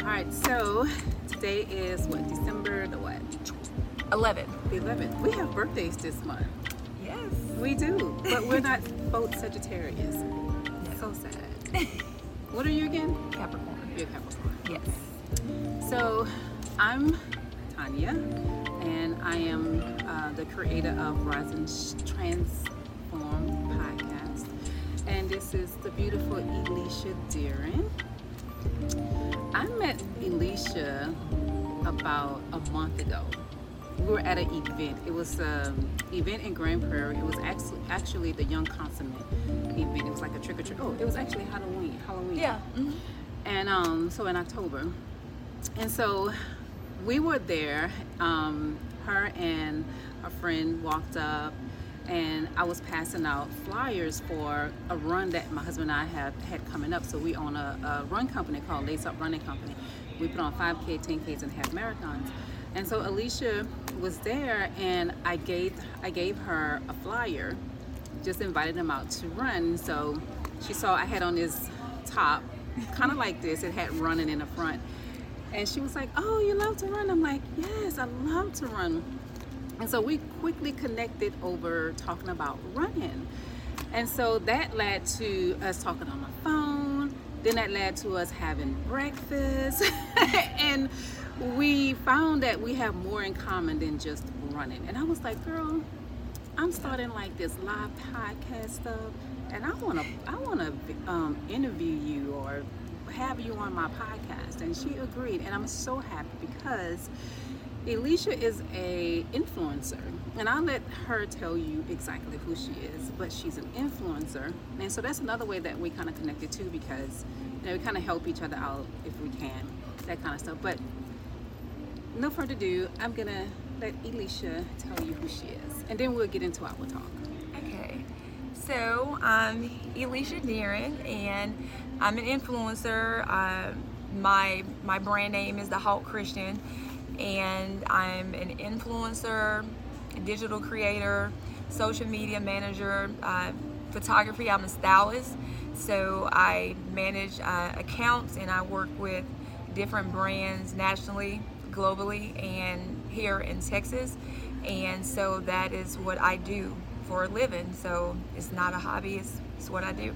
All right, so today is what December the what? 11. The 11th. We have birthdays this month. Yes. We do, but we're not both Sagittarius. So sad. What are you again? Capricorn. You're Capricorn. Yes. So I'm Tanya, and I am uh, the creator of Rising Transform podcast. And this is the beautiful Elisha Deering. I met Elisha about a month ago. We were at an event. It was an event in Grand Prairie. It was actually actually the Young Consummate event. It was like a trick or treat. Oh, it was actually Halloween. Halloween. Yeah. mhm. And um, so in October. And so we were there. Um, her and a friend walked up, and I was passing out flyers for a run that my husband and I have had coming up. So we own a, a run company called Lace Up Running Company. We put on 5K, 10Ks, and half marathons. And so Alicia was there, and I gave I gave her a flyer, just invited them out to run. So she saw I had on this top, kind of like this. It had running in the front. And she was like, Oh, you love to run? I'm like, Yes, I love to run. And so we quickly connected over talking about running. And so that led to us talking on the phone. Then that led to us having breakfast. and we found that we have more in common than just running. And I was like, Girl, I'm starting like this live podcast stuff, and I want to I want to um, interview you or have you on my podcast. And she agreed, and I'm so happy because Alicia is a influencer, and I'll let her tell you exactly who she is. But she's an influencer, and so that's another way that we kind of connected too because you know we kind of help each other out if we can, that kind of stuff. But no further ado, I'm gonna let Alicia tell you who she is, and then we'll get into our talk. Okay. So I'm Alicia Deering, and I'm an influencer. Uh, my my brand name is the Hawk Christian, and I'm an influencer, digital creator, social media manager, uh, photography. I'm a stylist, so I manage uh, accounts and I work with different brands nationally, globally, and here in Texas. And so that is what I do for a living. So it's not a hobby, it's, it's what I do.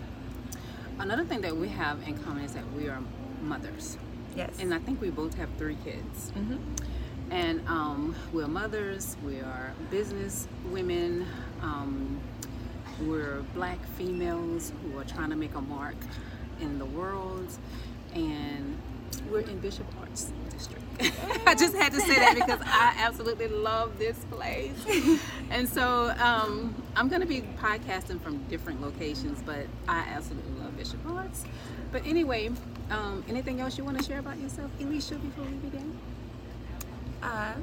Another thing that we have in common is that we are mothers, Yes. and I think we both have three kids. Mhm. And um, we're mothers, we are business women, um, we're black females who are trying to make a mark in the world, and we're in Bishop Arts District. I just had to say that because I absolutely love this place. And so um, I'm going to be podcasting from different locations, but I absolutely love Bishop Arts. But anyway, um, anything else you want to share about yourself, Elisha, before we begin? Uh,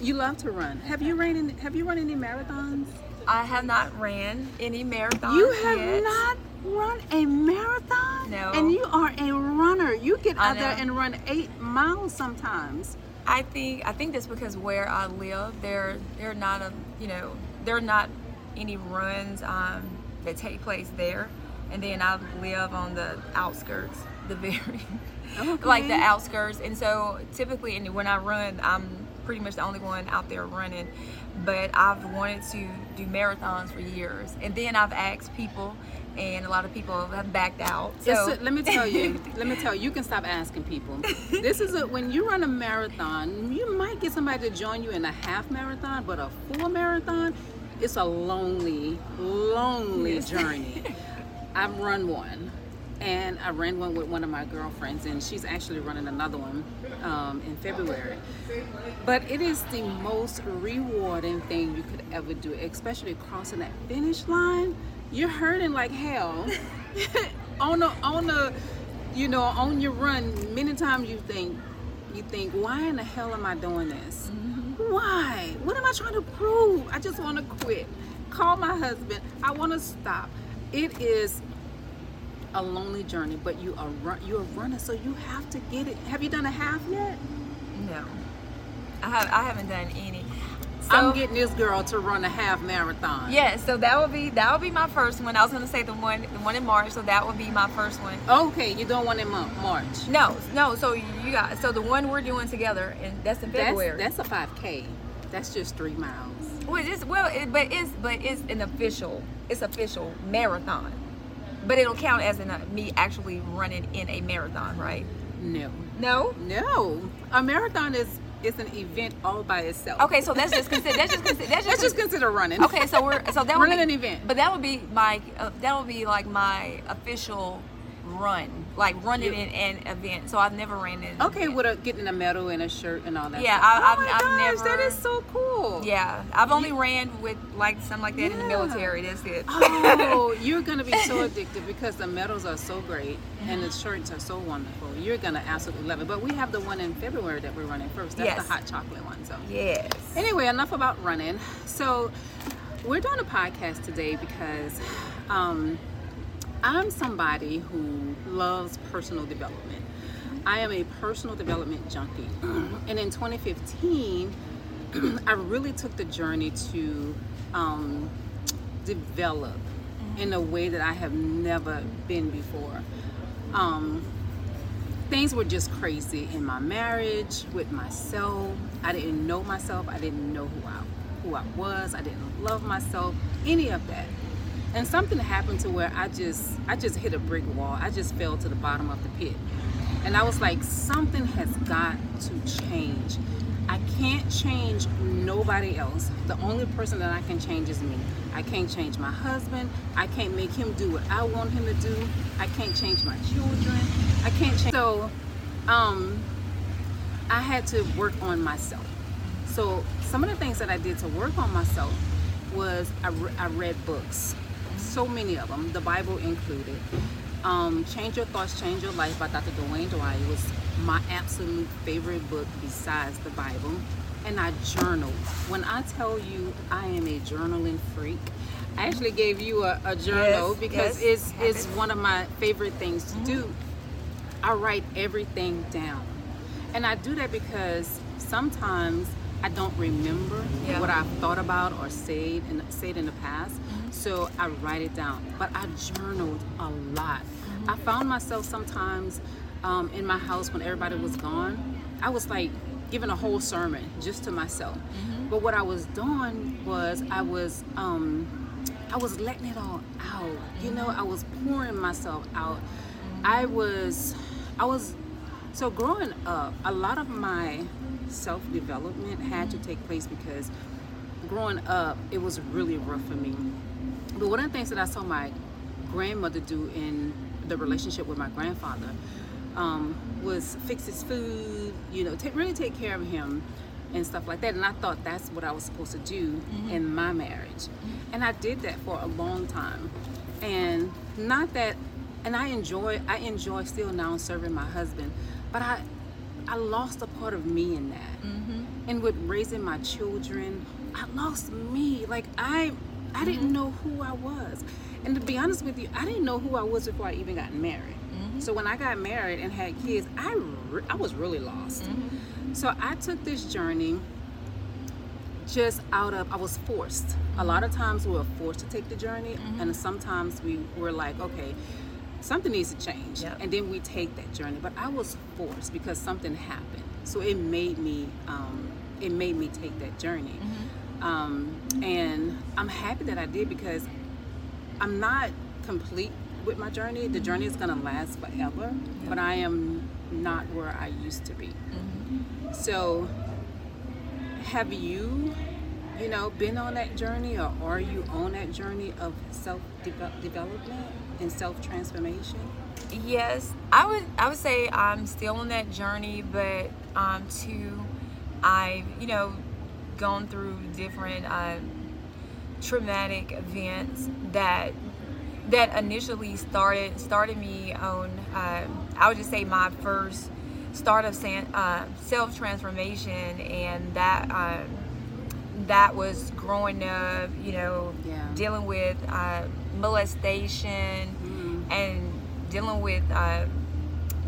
You love to run. Have you ran? In, have you run any marathons? I have not ran any marathons You have yet. not run a marathon. No. And you are a runner. You get out there and run eight miles sometimes. I think I think that's because where I live, there there are not a you know there are not any runs um, that take place there, and then I live on the outskirts, the very like the outskirts, and so typically and when I run, I'm pretty much the only one out there running. But I've wanted to do marathons for years, and then I've asked people, and a lot of people have backed out. So a- let me tell you. let me tell you. You can stop asking people. This is a when you run a marathon, you might get somebody to join you in a half marathon, but a full marathon, it's a lonely, lonely Yes. journey. I've run one, and I ran one with one of my girlfriends, and she's actually running another one um, in February. But it is the most rewarding thing you could ever do, especially crossing that finish line. You're hurting like hell on the on the you know on your run. Many times you think you think, why in the hell am I doing this? Why? What am I trying to prove? I just want to quit. Call my husband. I want to stop. It is a lonely journey, but you are run, you're a runner, so you have to get it. Have you done a half yet? No, I have I haven't done any. I'm getting this girl to run a half marathon. Yeah, so that will be that would be my first one. I was gonna say the one the one in March, so that will be my first one. Okay, you don't want in March. No, no. So you got so the one we're doing together, and that's in February. That's, that's a 5K. That's just three miles. Well, it's well, it, but it's but it's an official it's official marathon, but it'll count as in a, me actually running in a marathon, right? No. No. No. A marathon is is an event all by itself. Okay, so that's just consider that's just consider that's just, just consider running. Okay, so we're so that running would be, an event, but that would be my uh, that would be like my official run, like running in an event. So I've never ran in. Okay, with a getting a medal and a shirt and all that. Yeah, stuff. I, oh I've, my I've gosh, never. that is so cool. Yeah, I've only ran with like something like that in the military. That's it. Oh, you're gonna be so addicted because the medals are so great and the shirts are so wonderful. You're gonna absolutely love it. But we have the one in February that we're running first. That's Yes. the hot chocolate one. So yes. anyway, enough about running. So we're doing a podcast today because um, I'm somebody who loves personal development. I am a personal development junkie. And in 2015, I really took the journey to um, develop in a way that I have never been before. Um, things were just crazy in my marriage with myself. I didn't know myself. I didn't know who I who I was. I didn't love myself. Any of that. And something happened to where I just I just hit a brick wall. I just fell to the bottom of the pit. And I was like something has got to change. I can't change nobody else. The only person that I can change is me. I can't change my husband. I can't make him do what I want him to do. I can't change my children. I can't change. So, um, I had to work on myself. So, some of the things that I did to work on myself was I, re- I read books, so many of them, the Bible included. Um, Change Your Thoughts, Change Your Life by Dr. Wayne Dyer was my absolute favorite book besides the Bible. And I journal. When I tell you I am a journaling freak, I actually gave you a, a journal Yes, because yes, it's it's one of my favorite things to do. I write everything down. And I do that because sometimes I don't remember Yeah. what I've thought about or said in, said in the past. Mm-hmm. So I write it down. But I journaled a lot. Mm-hmm. I found myself sometimes um, in my house when everybody was gone. I was like giving a whole sermon just to myself. Mm-hmm. But what I was doing was I was um, I was letting it all out. You know, I was pouring myself out. I was, I was, so growing up, a lot of my self development had to take place because growing up, it was really rough for me. But one of the things that I saw my grandmother do in the relationship with my grandfather um, was fix his food, you know, take, really take care of him and stuff like that. And I thought that's what I was supposed to do in my marriage. And I did that for a long time. And not that, and I enjoy, I enjoy still now serving my husband, but I, I lost a part of me in that. Mm-hmm. And with raising my children, I lost me. Like I, I didn't mm-hmm. know who I was. And to be honest with you, I didn't know who I was before I even got married. Mm-hmm. So when I got married and had kids, I, re- I was really lost. So I took this journey just out of I was forced. A lot of times we were forced to take the journey, and sometimes we were like, okay, something needs to change, Yep. and then we take that journey. But I was forced because something happened, so it made me um, it made me take that journey, um, and I'm happy that I did because I'm not complete with my journey. The journey is gonna last forever, but I am not where I used to be. So, have you, you know, been on that journey, or are you on that journey of self development self transformation? Yes, I would. I would say I'm still on that journey, but um, too, I've you know gone through different uh, traumatic events that that initially started started me on. Uh, I would just say my first start of uh, self transformation, and that um, that was growing up. You know, Yeah. dealing with uh, molestation Mm. and dealing with uh,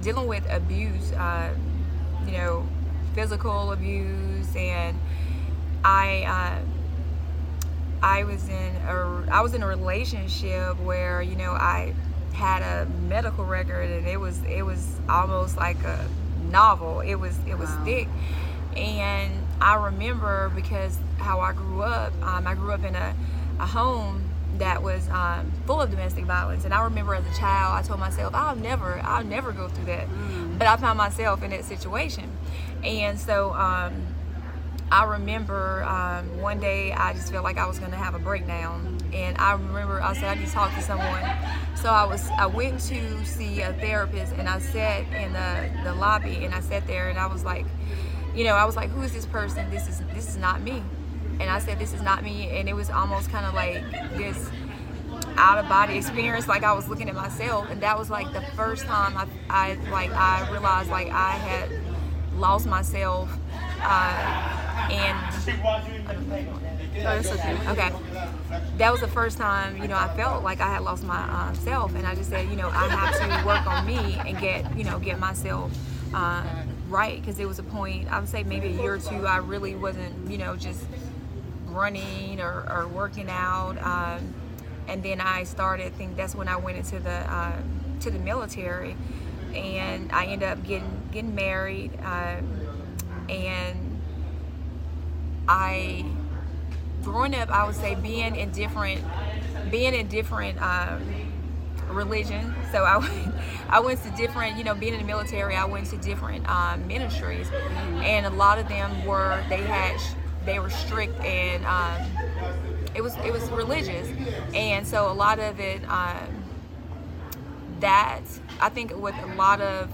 dealing with abuse, uh, you know, physical abuse and I uh, I was in a I was in a relationship where you know I had a medical record and it was it was almost like a novel. It was it was Wow. thick, and I remember because how I grew up. Um, I grew up in a, a home that was um, full of domestic violence, and I remember as a child, I told myself, I'll never I'll never go through that, but I found myself in that situation, and so. Um, I remember um, one day I just felt like I was gonna have a breakdown, and I remember I said I need to talk to someone. So I was I went to see a therapist, and I sat in the, the lobby, and I sat there, and I was like, you know, I was like, who is this person? This is this is not me, and I said this is not me, and it was almost kind of like this out of body experience like I was looking at myself. And that was like the first time I, I like I realized like I had lost myself uh, and Oh, it's okay. okay. That was the first time you know I felt like I had lost my um, self. And I just said you know I have to work on me and get you know get myself uh, right because there was a point I would say maybe a year or two I really wasn't you know just running or, or working out um, and then I started I think that's when I went into the uh, to the military and I ended up getting getting married um, and I growing up I would say being in different being in different um, religion. So I went, I went to different you know being in the military I went to different um, ministries. And a lot of them were they had they were strict and um, it was it was religious. And so a lot of it um, that I think with a lot of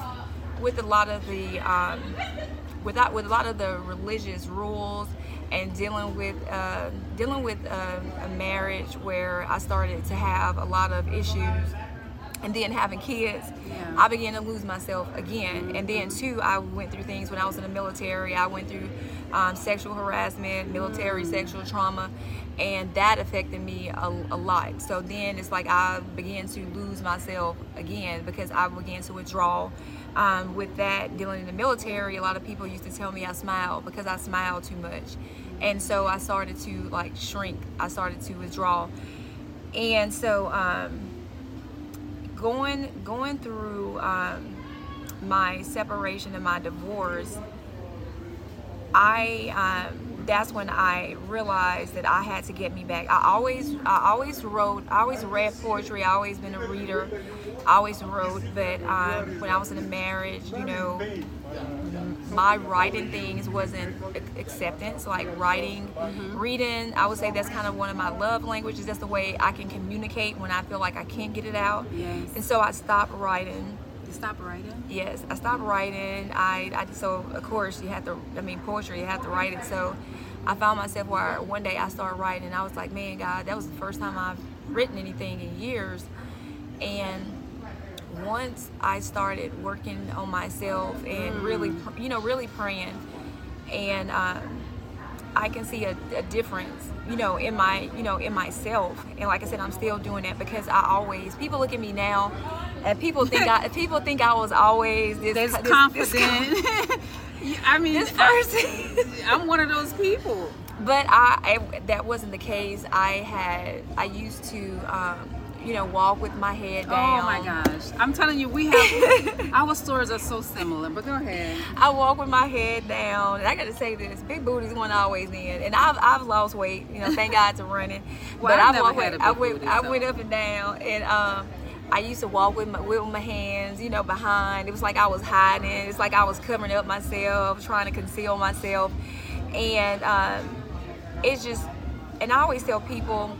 with a lot of the um, without with a lot of the religious rules and dealing with uh, dealing with uh, a marriage where I started to have a lot of issues and then having kids Yeah. I began to lose myself again. And then too I went through things when I was in the military. I went through um, sexual harassment military sexual trauma and that affected me a, a lot. So then it's like I began to lose myself again because I began to withdraw um, with that dealing in the military a lot of people used to tell me I smile because I smile too much. And so I started to like shrink. I started to withdraw. And so um, going going through um, my separation and my divorce I um, that's when I realized that I had to get me back. I always I always wrote I always read poetry. I always been a reader. I always wrote, but um, when I was in a marriage, you know, my writing things wasn't acceptance. Like writing, reading, I would say that's kind of one of my love languages. That's the way I can communicate when I feel like I can't get it out. Yes. And so I stopped writing. You stop writing? Yes, I stopped writing. I, I so of course you have to. I mean, poetry you have to write it. So I found myself where one day I started writing. and I was like, man, God, that was the first time I've written anything in years. And once I started working on myself and really, you know, really praying, and um, I can see a, a difference, you know, in my, you know, in myself. And like I said, I'm still doing that because I always people look at me now, and people think I people think I was always this, this- this confident. Yeah, I mean, This person. I'm one of those people. but I, I that wasn't the case. I had I used to um, you know walk with my head down. Oh my gosh. I'm telling you, we have our stories are so similar. But go ahead. I walk with my head down, and I got to say this: big booties one always in, and I've, I've lost weight, you know, thank God to running. Well, but I've I walk had I went, booty, I so. went up and down, and um, I used to walk with my with my hands, you know, behind. It was like I was hiding. It's like I was covering up myself, trying to conceal myself, and um, it's just, and I always tell people,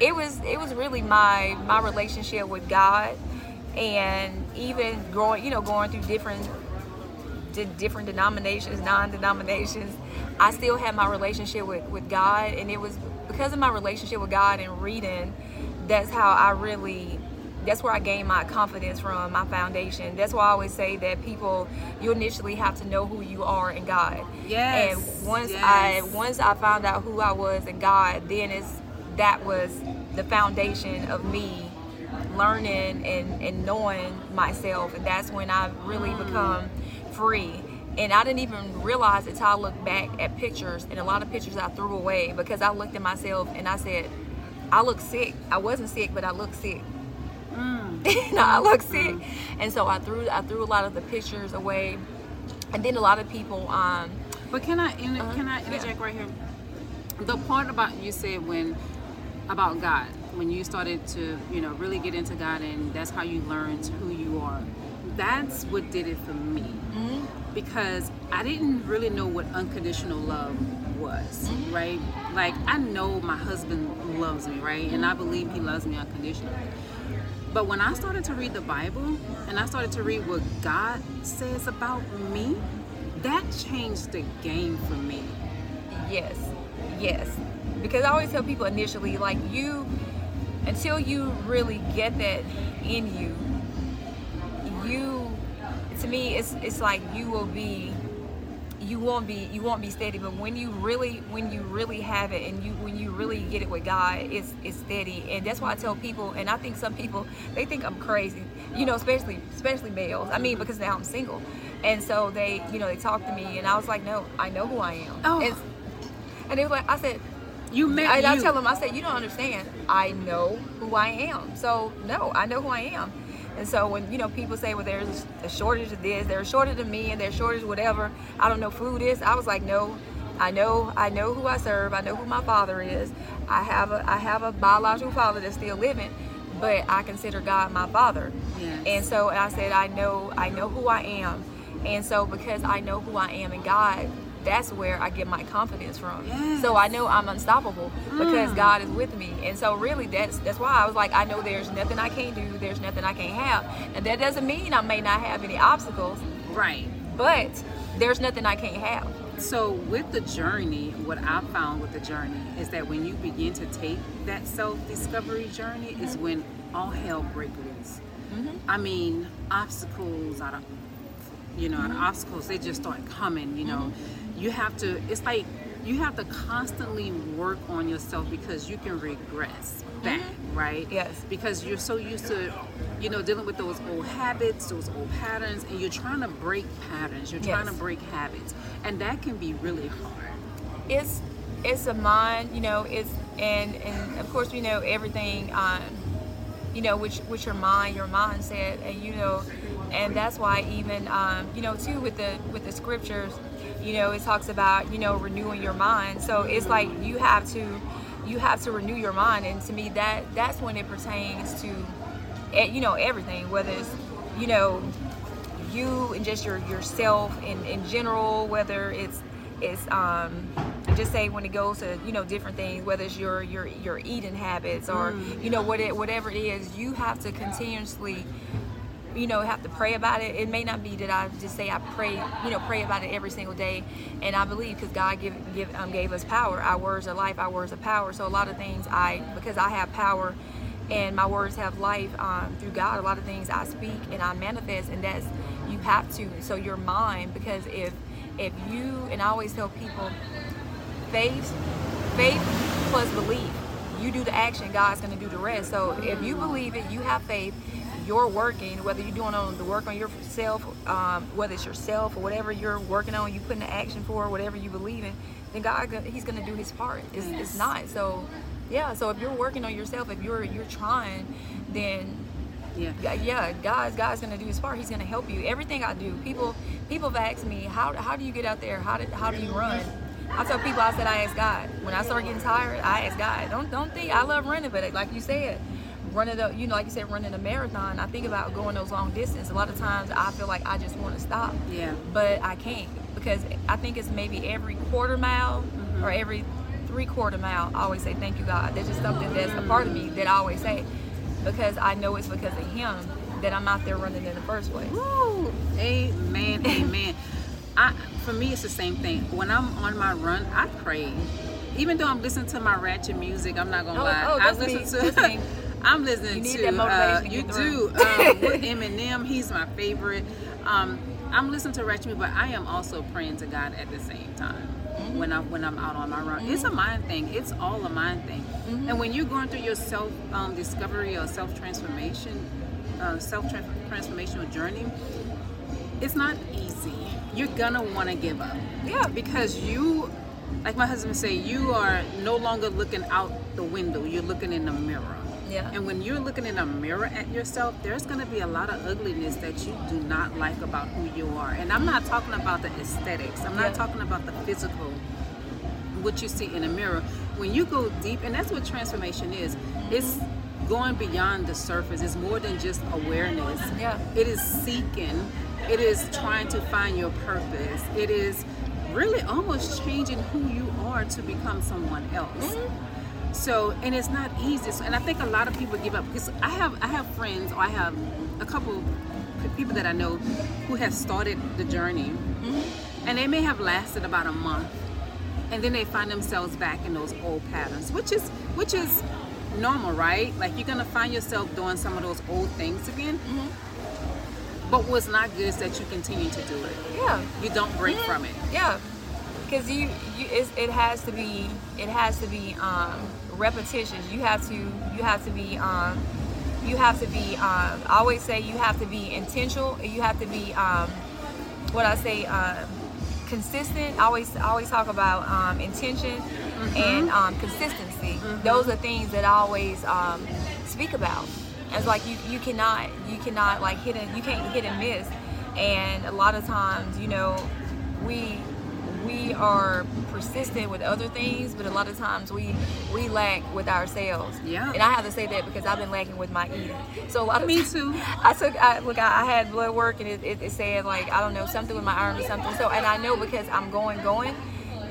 it was it was really my my relationship with God, and even growing, you know, going through different di- different denominations, non-denominations, I still had my relationship with, with God, and it was because of my relationship with God and reading. That's how I really. That's where I gained my confidence from, my foundation. That's why I always say that people, you initially have to know who you are in God. Yes, And once I once I found out who I was in God, then it's that was the foundation of me learning and, and knowing myself and that's when I really become free And I didn't even realize it until I looked back at pictures and a lot of pictures I threw away because I looked at myself and I said, I look sick. I wasn't sick, but I look sick. Mm. I look sick. Mm. And so I threw I threw a lot of the pictures away. And then a lot of people um But can I in, uh, can I interject yeah. right here? The part about you said when about God, when you started to, you know, really get into God and that's how you learned who you are. That's what did it for me. Mm-hmm. Because I didn't really know what unconditional love was, mm-hmm. right? Like I know my husband loves me, right? And I believe he loves me unconditionally. But when I started to read the Bible and I started to read what God says about me, that changed the game for me. Yes. Yes. Because I always tell people initially, like you until you really get that in you, you to me it's it's like you will be you won't be you won't be steady. But when you really when you really have it and you when you really get it with god it's it's steady. And that's why i tell people and i think some people they think i'm crazy. You know especially especially males. I mean because now i'm single. And so they you know they talk to me and i was like no i know who i am. Oh. and, and they was like i said you met and you. i tell them i said you don't understand i know who i am so no i know who i am and so when you know people say, well, there's a shortage of this, there's a shortage of me, and there's a shortage of whatever. I don't know food is. I was like, no, I know, I know who I serve. I know who my father is. I have a, I have a biological father that's still living, but I consider God my father. Yes. And so I said, I know, I know who I am. And so because I know who I am in God, that's where I get my confidence from. Yes. So I know I'm unstoppable because mm. God is with me. And so really that's that's why I was like, I know there's nothing I can't do, there's nothing I can't have. And that doesn't mean I may not have any obstacles. Right. But there's nothing I can't have. So with the journey, what I found with the journey is that when you begin to take that self-discovery journey mm-hmm. is when all hell breaks loose. Mm-hmm. I mean, obstacles out of you know, mm-hmm. obstacles they just start coming, you know. Mm-hmm you have to it's like you have to constantly work on yourself because you can regress back mm-hmm. right? Yes. Because you're so used to you know dealing with those old habits those old patterns and you're trying to break patterns. You're trying yes. to break habits. And that can be really hard. It's it's a mind you know it's and and of course we know everything um you know which which your mind your mindset and you know and that's why even um you know too with the with the scriptures you know it talks about you know renewing your mind so it's like you have to you have to renew your mind and to me that that's when it pertains to eh, you know everything whether it's you know you and just your yourself in in general whether it's it's um just say when it goes to you know different things whether it's your your your eating habits or mm. you know what it, whatever it is you have to continuously you know have to pray about it. It may not be that i just say i pray you know pray about it every single day. And i believe because god give, give um, gave us power. Our words are life our words are power. So a lot of things i because i have power and my words have life um, through god a lot of things i speak and i manifest and that's you have to. So your mind because if if you and i always tell people faith faith plus belief you do the action god's going to do the rest. So if you believe it you have faith you're working, whether you're doing on the work on yourself, um, whether it's yourself or whatever you're working on, you put in action for, whatever you believe in, then God, He's going to do His part. It's, yes. it's not. So, yeah. So if you're working on yourself, if you're you're trying, then yeah, yeah, God's God's gonna do His part. He's gonna help you. Everything I do, people people have asked me, how how do you get out there? How did how do you run? I tell people I said I ask God. When I start getting tired, I ask God. Don't don't think I love running, but like you said, running a you know like you said running a marathon i think about going those long distance a lot of times i feel like i just want to stop yeah but i can't because i think it's maybe every quarter mile mm-hmm. or every three quarter mile i always say thank you god that's just something that's a part of me that i always say because i know it's because of him that i'm out there running in the first place Woo! amen amen I, for me it's the same thing when i'm on my run i pray even though I'm listening to my ratchet music, I'm not gonna oh, lie. Oh, I listen me. to I'm listening you to. Uh, you do. Um, with Eminem, he's my favorite. Um, I'm listening to Ratchet, but I am also praying to God at the same time. Mm-hmm. When I'm when I'm out on my run, mm-hmm. it's a mind thing. It's all a mind thing. Mm-hmm. And when you're going through your self um, discovery or self transformation, uh, self transformational journey, it's not easy easy, you're gonna want to give up. Yeah. Because you, like my husband say, you are no longer looking out the window. You're looking in the mirror. Yeah. And when you're looking in a mirror at yourself, there's going to be a lot of ugliness that you do not like about who you are. And I'm not talking about the aesthetics. I'm not Yeah. talking about the physical, what you see in a mirror. When you go deep, and that's what transformation is. It's going beyond the surface. It's more than just awareness. Yeah. It is seeking. It is trying to find your purpose. It is really almost changing who you are to become someone else. Mm-hmm. So, and it's not easy. So, and I think a lot of people give up because I have I have friends or I have a couple people that I know who have started the journey, mm-hmm. and they may have lasted about a month, and then they find themselves back in those old patterns, which is which is normal, right? Like you're gonna find yourself doing some of those old things again. Mm-hmm. But what's not good is that you continue to do it. Yeah. You don't break mm-hmm. from it. Yeah, because you, you it's, it has to be it has to be um, repetitious. You have to you have to be um, you have to be um, I always say you have to be intentional. You have to be um, what I say uh, consistent. I always I always talk about um, intention and um, consistency. Those are things that I always um, speak about. It's like you, you cannot you cannot like hit and you can't hit and miss. And a lot of times, you know, we we are persistent with other things, but a lot of times we we lack with ourselves. Yeah. And I have to say that because I've been lacking with my eating. So a lot of Me too. I took I, look. I, I had blood work and it, it, it said like I don't know something with my iron or something. So and I know because I'm going going,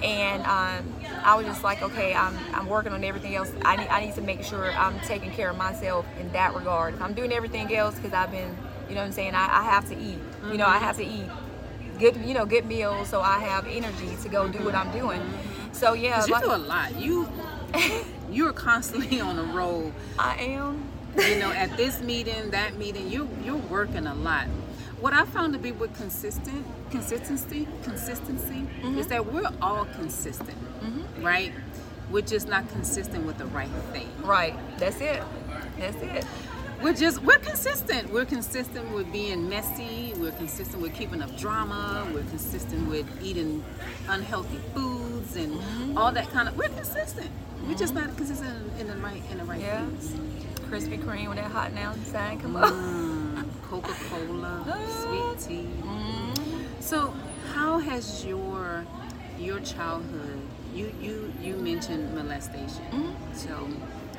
and um, I was just like okay I'm I'm working on everything else. I need I need to make sure I'm taking care of myself in that regard. If I'm doing everything else because I've been you know what I'm saying I, I have to eat. You know I have to eat good you know good meals so I have energy to go do what I'm doing. So yeah, you like- do a lot. You you're constantly on the road. I am. You know, at this meeting, that meeting, you you're working a lot. What I found to be with consistent consistency, consistency is mm-hmm. that we're all consistent, mm-hmm. right? We're just not consistent with the right thing. Right. That's it. That's it. We're just we're consistent. We're consistent with being messy. We're consistent with keeping up drama. We're consistent with eating unhealthy foods and mm-hmm. all that kind of. We're consistent. We're just not mm-hmm. consistent in the right in the right Yeah. things. Krispy Kreme with that hot now sign come up. Mm, Coca Cola, ah. sweet tea. Mm-hmm. So, how has your your childhood? You you you mentioned molestation. So,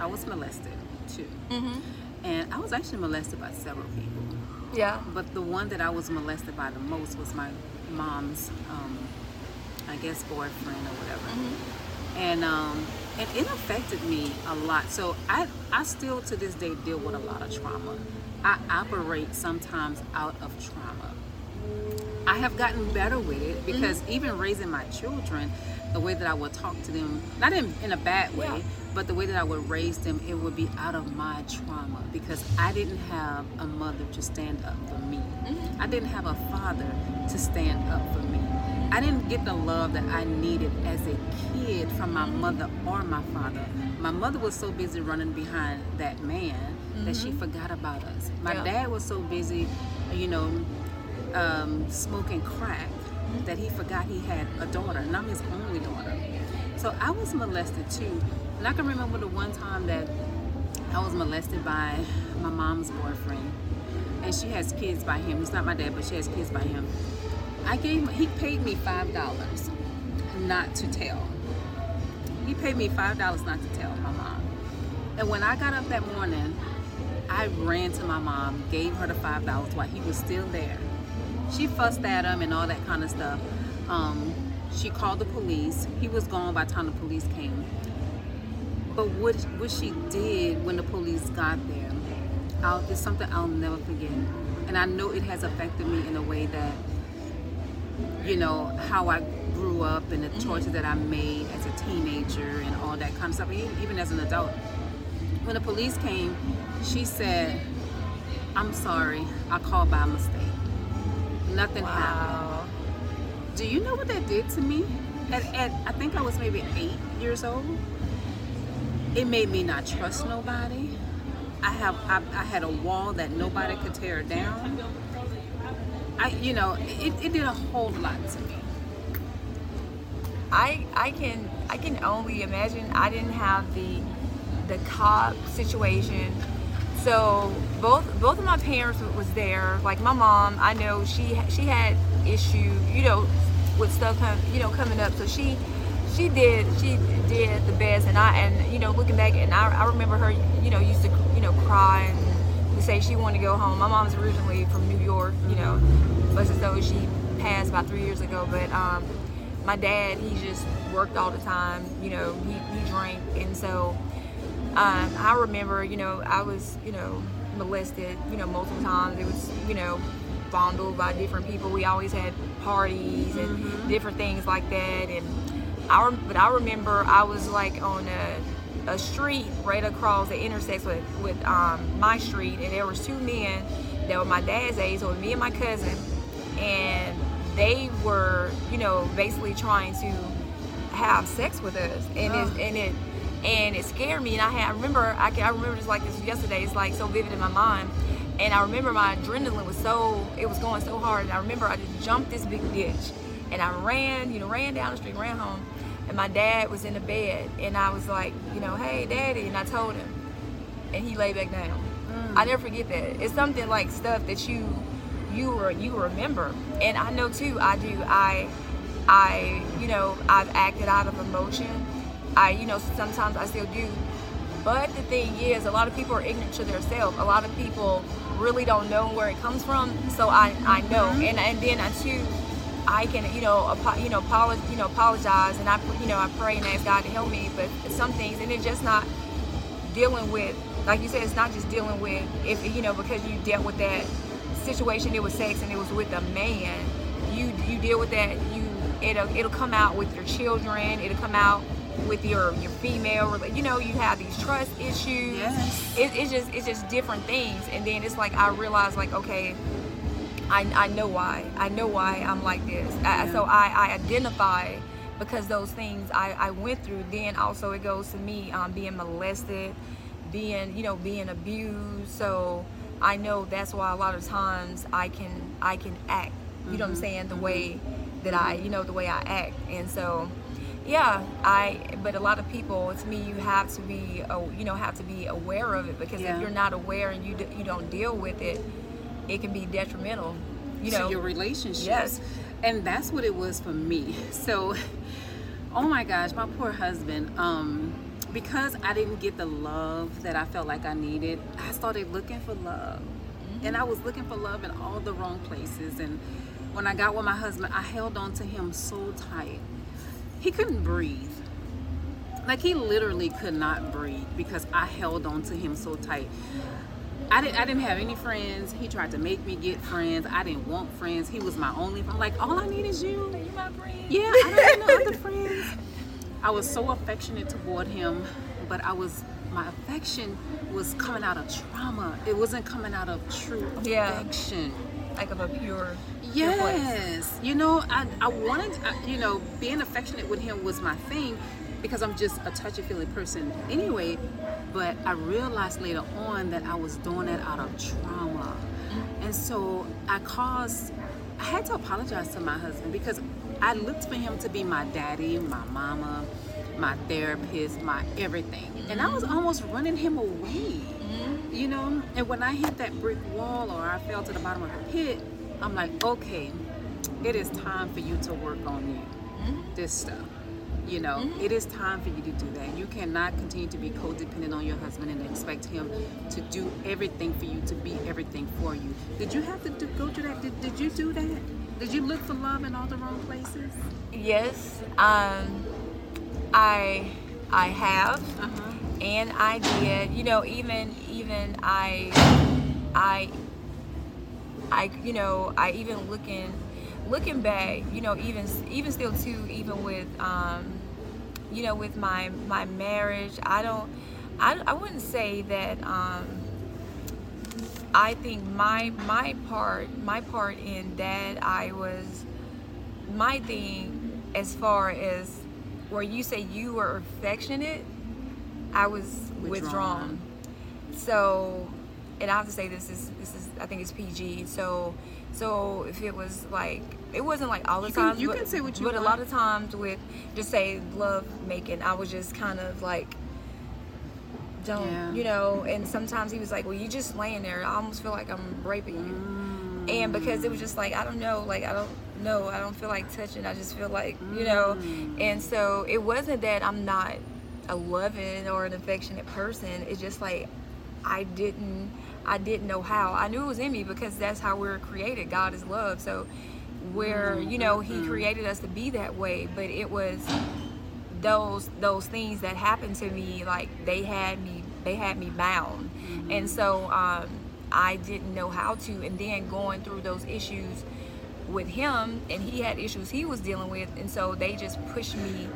I was molested too, and I was actually molested by several people. Yeah. But the one that I was molested by the most was my mom's, um, I guess, boyfriend or whatever. And um, and it affected me a lot. So I I still to this day deal with a lot of trauma. I operate sometimes out of trauma. I have gotten better with it because even raising my children, the way that I would talk to them, not in, in a bad way, Yeah. But the way that I would raise them, it would be out of my trauma because I didn't have a mother to stand up for me. I didn't have a father to stand up for me. I didn't get the love that I needed as a kid from my mother or my father. My mother was so busy running behind that man that she forgot about us. My Yeah. dad was so busy, you know, um, smoking crack that he forgot he had a daughter, and I'm his only daughter. So I was molested too. And I can remember the one time that I was molested by my mom's boyfriend, and she has kids by him. He's not my dad, but she has kids by him. I gave he paid me five dollars not to tell. He paid me five dollars not to tell my mom. And when I got up that morning, I ran to my mom, gave her the five dollars while he was still there. She fussed at him and all that kind of stuff. Um, she called the police. He was gone by the time the police came. But what what she did when the police got there, I'll, it's something I'll never forget. And I know it has affected me in a way that, you know, how I grew up and the choices that I made as a teenager and all that kind of stuff, even as an adult. When the police came, she said, I'm sorry, I called by mistake. Nothing happened. Do you know what that did to me? At, at I think I was maybe eight years old. It made me not trust nobody. I have I, I had a wall that nobody could tear down. I, you know, it, it did a whole lot to me. I I can I can only imagine. I didn't have the the cop situation. So both both of my parents was there. Like my mom, I know she she had issue, you know, with stuff come, you know coming up. So she she did she did the best. And I and you know looking back, and I, I remember her, you know, used to you know cry and say she wanted to go home. My mom's originally from New York, you know, but as though she passed about three years ago. But um, my dad, he just worked all the time. You know, he, he drank, and so um, I remember, you know, I was, you know, molested, you know, multiple times. It was, you know, fondled by different people. We always had parties and mm-hmm. different things like that. And I, but I remember I was like on a, a street right across the intersects with with um, my street, and there was two men that were my dad's age, so me and my cousin, and they were, you know, basically trying to have sex with us, and oh. it and it and it scared me. And I had I remember I can I remember just like this yesterday. It's like so vivid in my mind. And I remember my adrenaline was so it was going so hard. And I remember I just jumped this big ditch, and I ran, you know, ran down the street, ran home. And my dad was in the bed, and I was like, you know, hey, daddy, and I told him, and he lay back down. Mm. I never forget that. It's something like stuff that you you were you remember. And I know too, I do. I I you know I've acted out of emotion. I you know sometimes I still do. But the thing is, a lot of people are ignorant to themselves. A lot of people really don't know where it comes from. So I I know, mm-hmm. and and then I too. I can, you know, apo- you know, apologize, you know, apologize, and I, you know, I pray and ask God to help me. But some things, and it's just not dealing with, like you said, it's not just dealing with if you know because you dealt with that situation it was sex and it was with a man you you deal with that you it'll it'll come out with your children it'll come out with your your female you know you have these trust issues yes. it, it's just it's just different things and then it's like i realize like okay i, I know why i know why i'm like this yeah. I, so I, I identify because those things I, I went through then also it goes to me um, being molested being you know being abused so I know that's why a lot of times I can I can act. You know what I'm mm-hmm. saying? The way that I, you know, the way I act. And so yeah, I but a lot of people to me you have to be you know have to be aware of it because yeah. if you're not aware and you you don't deal with it, it can be detrimental. You know, to your relationships. Yes. And that's what it was for me. So oh my gosh, my poor husband um because I didn't get the love that I felt like I needed, I started looking for love. Mm-hmm. And I was looking for love in all the wrong places. And when I got with my husband, I held on to him so tight. He couldn't breathe. Like he literally could not breathe because I held on to him so tight. I didn't, I didn't have any friends. He tried to make me get friends. I didn't want friends. He was my only friend. I'm like, all I need is you. You my friend. Yeah, I don't need no other friends. I was so affectionate toward him, but I was my affection was coming out of trauma. It wasn't coming out of true affection. Yeah. Like of a pure. Yes. You know, I, I wanted, uh, you know, being affectionate with him was my thing because I'm just a touchy feely person anyway. But I realized later on that I was doing that out of trauma. Mm-hmm. And so I caused, I had to apologize to my husband because I looked for him to be my daddy, my mama, my therapist, my everything. And I was almost running him away. You know? And when I hit that brick wall or I fell to the bottom of the pit, I'm like, okay, it is time for you to work on you. This stuff. You know, mm-hmm. it is time for you to do that. You cannot continue to be codependent on your husband and expect him to do everything for you, to be everything for you. Did you have to do, go through that? Did, did you do that? Did you look for love in all the wrong places? Yes, um, I I have, uh-huh. and I did. You know, even even I I I you know I even looking looking back. You know, even even still too, even with um, you know with my my marriage, I don't. I, I wouldn't say that um, I think my my part my part in that I was my thing as far as where you say you were affectionate, I was withdrawn. withdrawn. So, and I have to say this is this is I think it's PG. So So if it was like, it wasn't like all the times. you but, can say what you But a lot of times with just say love making, I was just kind of like, don't Yeah. you know? And sometimes he was like, well, you just laying there. I almost feel like I'm raping you. Mm. And because it was just like I don't know, like I don't know, I don't feel like touching. I just feel like you know. Mm. And so it wasn't that I'm not a loving or an affectionate person. It's just like I didn't I didn't know how. I knew it was in me because that's how we're created. God is love. So where you know He Mm-hmm. created us to be that way, but it was those those things that happened to me like they had me they had me bound and so um, i didn't know how to and then going through those issues with him and he had issues he was dealing with and so they just pushed me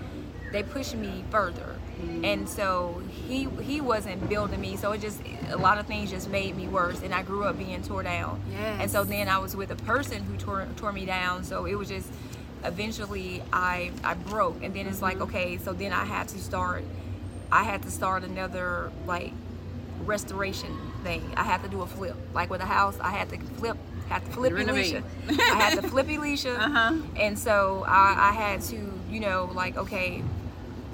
they pushed me further and so he he wasn't building me. So it just a lot of things just made me worse. And i grew up being tore down. Yeah. and so then i was with a person who tore, tore me down. So it was just eventually i i broke. And then it's like okay so then i had to start i had to start another like restoration thing. I had to do a flip. Like with a house i had to flip had to flip. Elisha. i had to flip Elisha Uh-huh. and so I, I had to you know like okay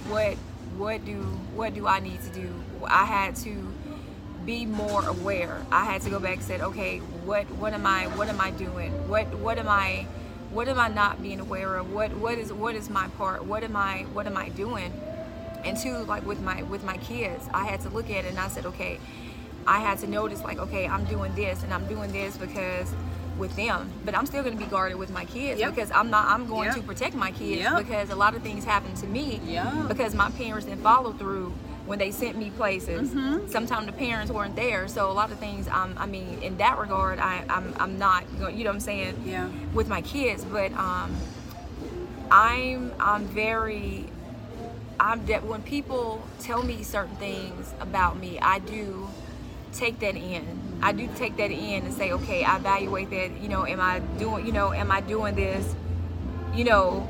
what what do what do i need to do? I had to be more aware. I had to go back and said okay what what am i what am i doing? What what am i what am i not being aware of? What what is what is my part? What am i what am i doing? And two like with my with my kids i had to look at it and i said okay i had to notice like okay i'm doing this and i'm doing this because with them but i'm still going to be guarded with my kids Yep. because i'm not i'm going Yep. to protect my kids Yep. because a lot of things happened to me because my parents didn't follow through when they sent me places Mm-hmm. sometimes the parents weren't there so a lot of things um, i mean in that regard I, I'm, I'm not you know what i'm saying Yeah. with my kids but um i'm i'm very i'm that when people tell me certain things about me i do take that in i do take that in and say okay i evaluate that you know am i doing you know am i doing this you know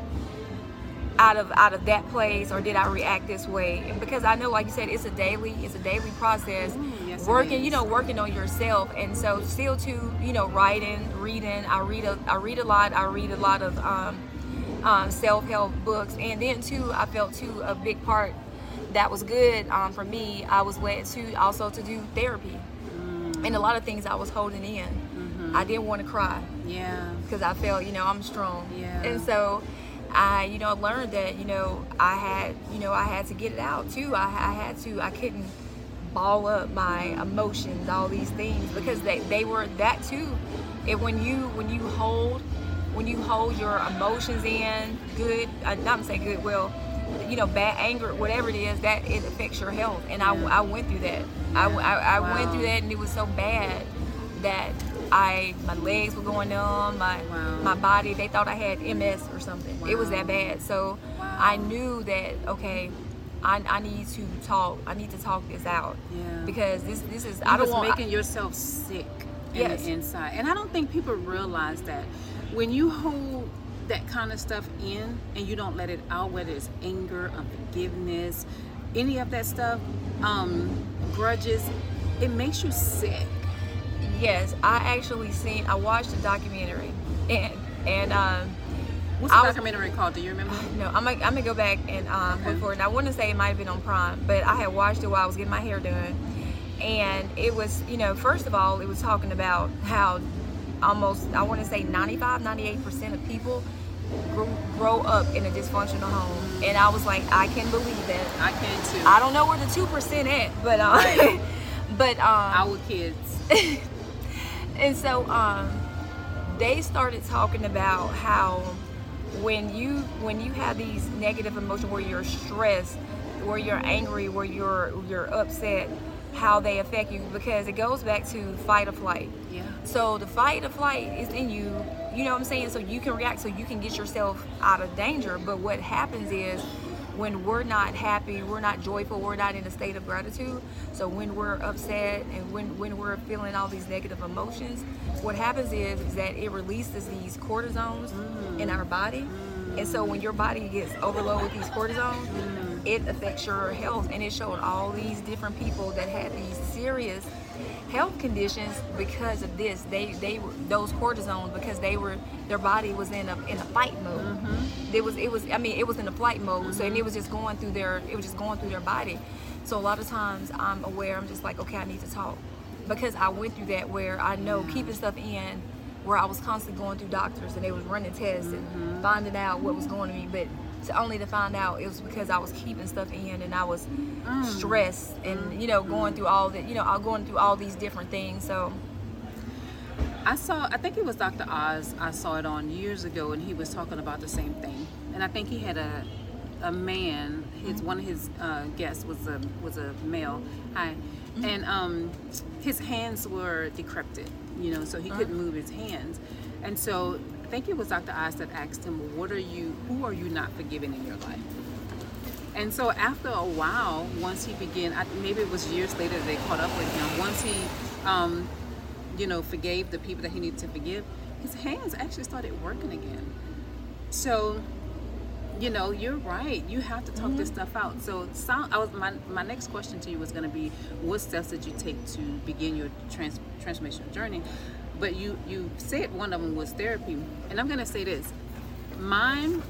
out of out of that place or did I react this way? And because I know, like you said, it's a daily it's a daily process. Mm, yes, working, you know, working on yourself, and so still to you know, writing, reading. I read a I read a lot. I read a lot of um, um, self help books, and then too, I felt too a big part that was good um, for me. I was led to also to do therapy, and a lot of things I was holding in. Mm-hmm. I didn't want to cry Yeah. because I felt, you know, I'm strong. Yeah. And so I, you know, learned that, you know, I had, you know, I had to get it out too. I, I had to, I couldn't ball up my emotions, all these things because they, they were that too. And when you when you hold when you hold your emotions in good, uh, I'm not gonna say good, well, you know, bad anger, whatever it is, that it affects your health. And I, I went through that. I, I, I went through that, and it was so bad that I my legs were going numb, my Wow. my body they thought I had MS or something. It was that bad. So Wow. I knew that okay, I, I need to talk. I need to talk this out Yeah. because this this is You I don't was want making yourself sick in Yes. the inside. And I don't think people realize that when you hold that kind of stuff in and you don't let it out, whether it's anger, unforgiveness, any of that stuff, um, grudges, it makes you sick. yes. I actually seen I watched a documentary and and um What's the I was- documentary called? Do you remember? No, I'm gonna, I'm gonna go back and um, Okay. look for it. And I want to say it might have been on Prime, but I had watched it while I was getting my hair done, and it was, you know, first of all, it was talking about how almost I want to say 95, 98 percent of people grow, grow up in a dysfunctional home, and I was like, I can believe that. I can too. I don't know where the two percent at, but um, Right. but um, Our kids. and so um, they started talking about how when you when you have these negative emotions where you're stressed where you're angry where you're you're upset how they affect you because it goes back to fight or flight Yeah. so the fight or flight is in you you know what i'm saying? So you can react so you can get yourself out of danger. But what happens is when we're not happy we're not joyful we're not in a state of gratitude. So when we're upset and when when we're feeling all these negative emotions what happens is, is that it releases these cortisones mm. in our body. And so when your body gets overloaded with these cortisones mm. it affects your health. And it showed all these different people that had these serious health conditions because of this. They they were those cortisones because they were their body was in a in a fight mode. Mm-hmm. It was it was I mean it was in a flight mode. So and it was just going through their it was just going through their body. So a lot of times I'm aware. I'm just like okay, I need to talk because I went through that where I know keeping stuff in where I was constantly going through doctors and they was running tests Mm-hmm. and finding out what was going to me, but to only to find out it was because I was keeping stuff in and I was Mm. stressed and you know going through all that you know going through all these different things. So I saw, I think it was Dr. Oz, I saw it on years ago, and he was talking about the same thing. And I think he had a, a man, his one of his uh, guests was a was a male, hi, and um, his hands were decrepit, you know, so he couldn't move his hands, and so I think it was Dr. Oz that asked him, "What are you? Who are you not forgiving in your life?" And so after a while, once he began, I, maybe it was years later they caught up with him. Once he, um, you know, forgave the people that he needed to forgive, his hands actually started working again. So, you know, you're right. You have to talk this stuff out. So, sound, I was my my next question to you was going to be, what steps did you take to begin your trans, transformational journey? But you you said one of them was therapy, and I'm going to say this, mine,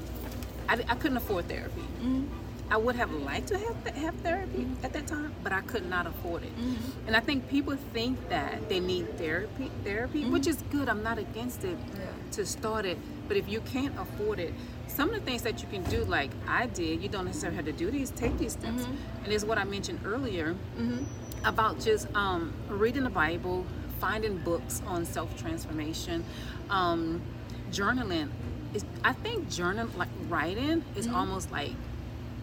I, I couldn't afford therapy. Mm-hmm. I would have liked to have have therapy mm-hmm. at that time, but I could not afford it. Mm-hmm. And I think people think that they need therapy, therapy, which is good. I'm not against it Yeah. to start it, but if you can't afford it, some of the things that you can do, like I did, you don't necessarily have to do these. Take these steps, and it's what I mentioned earlier about just um, reading the Bible, finding books on self transformation, um, journaling. Is, I think journal like writing is almost like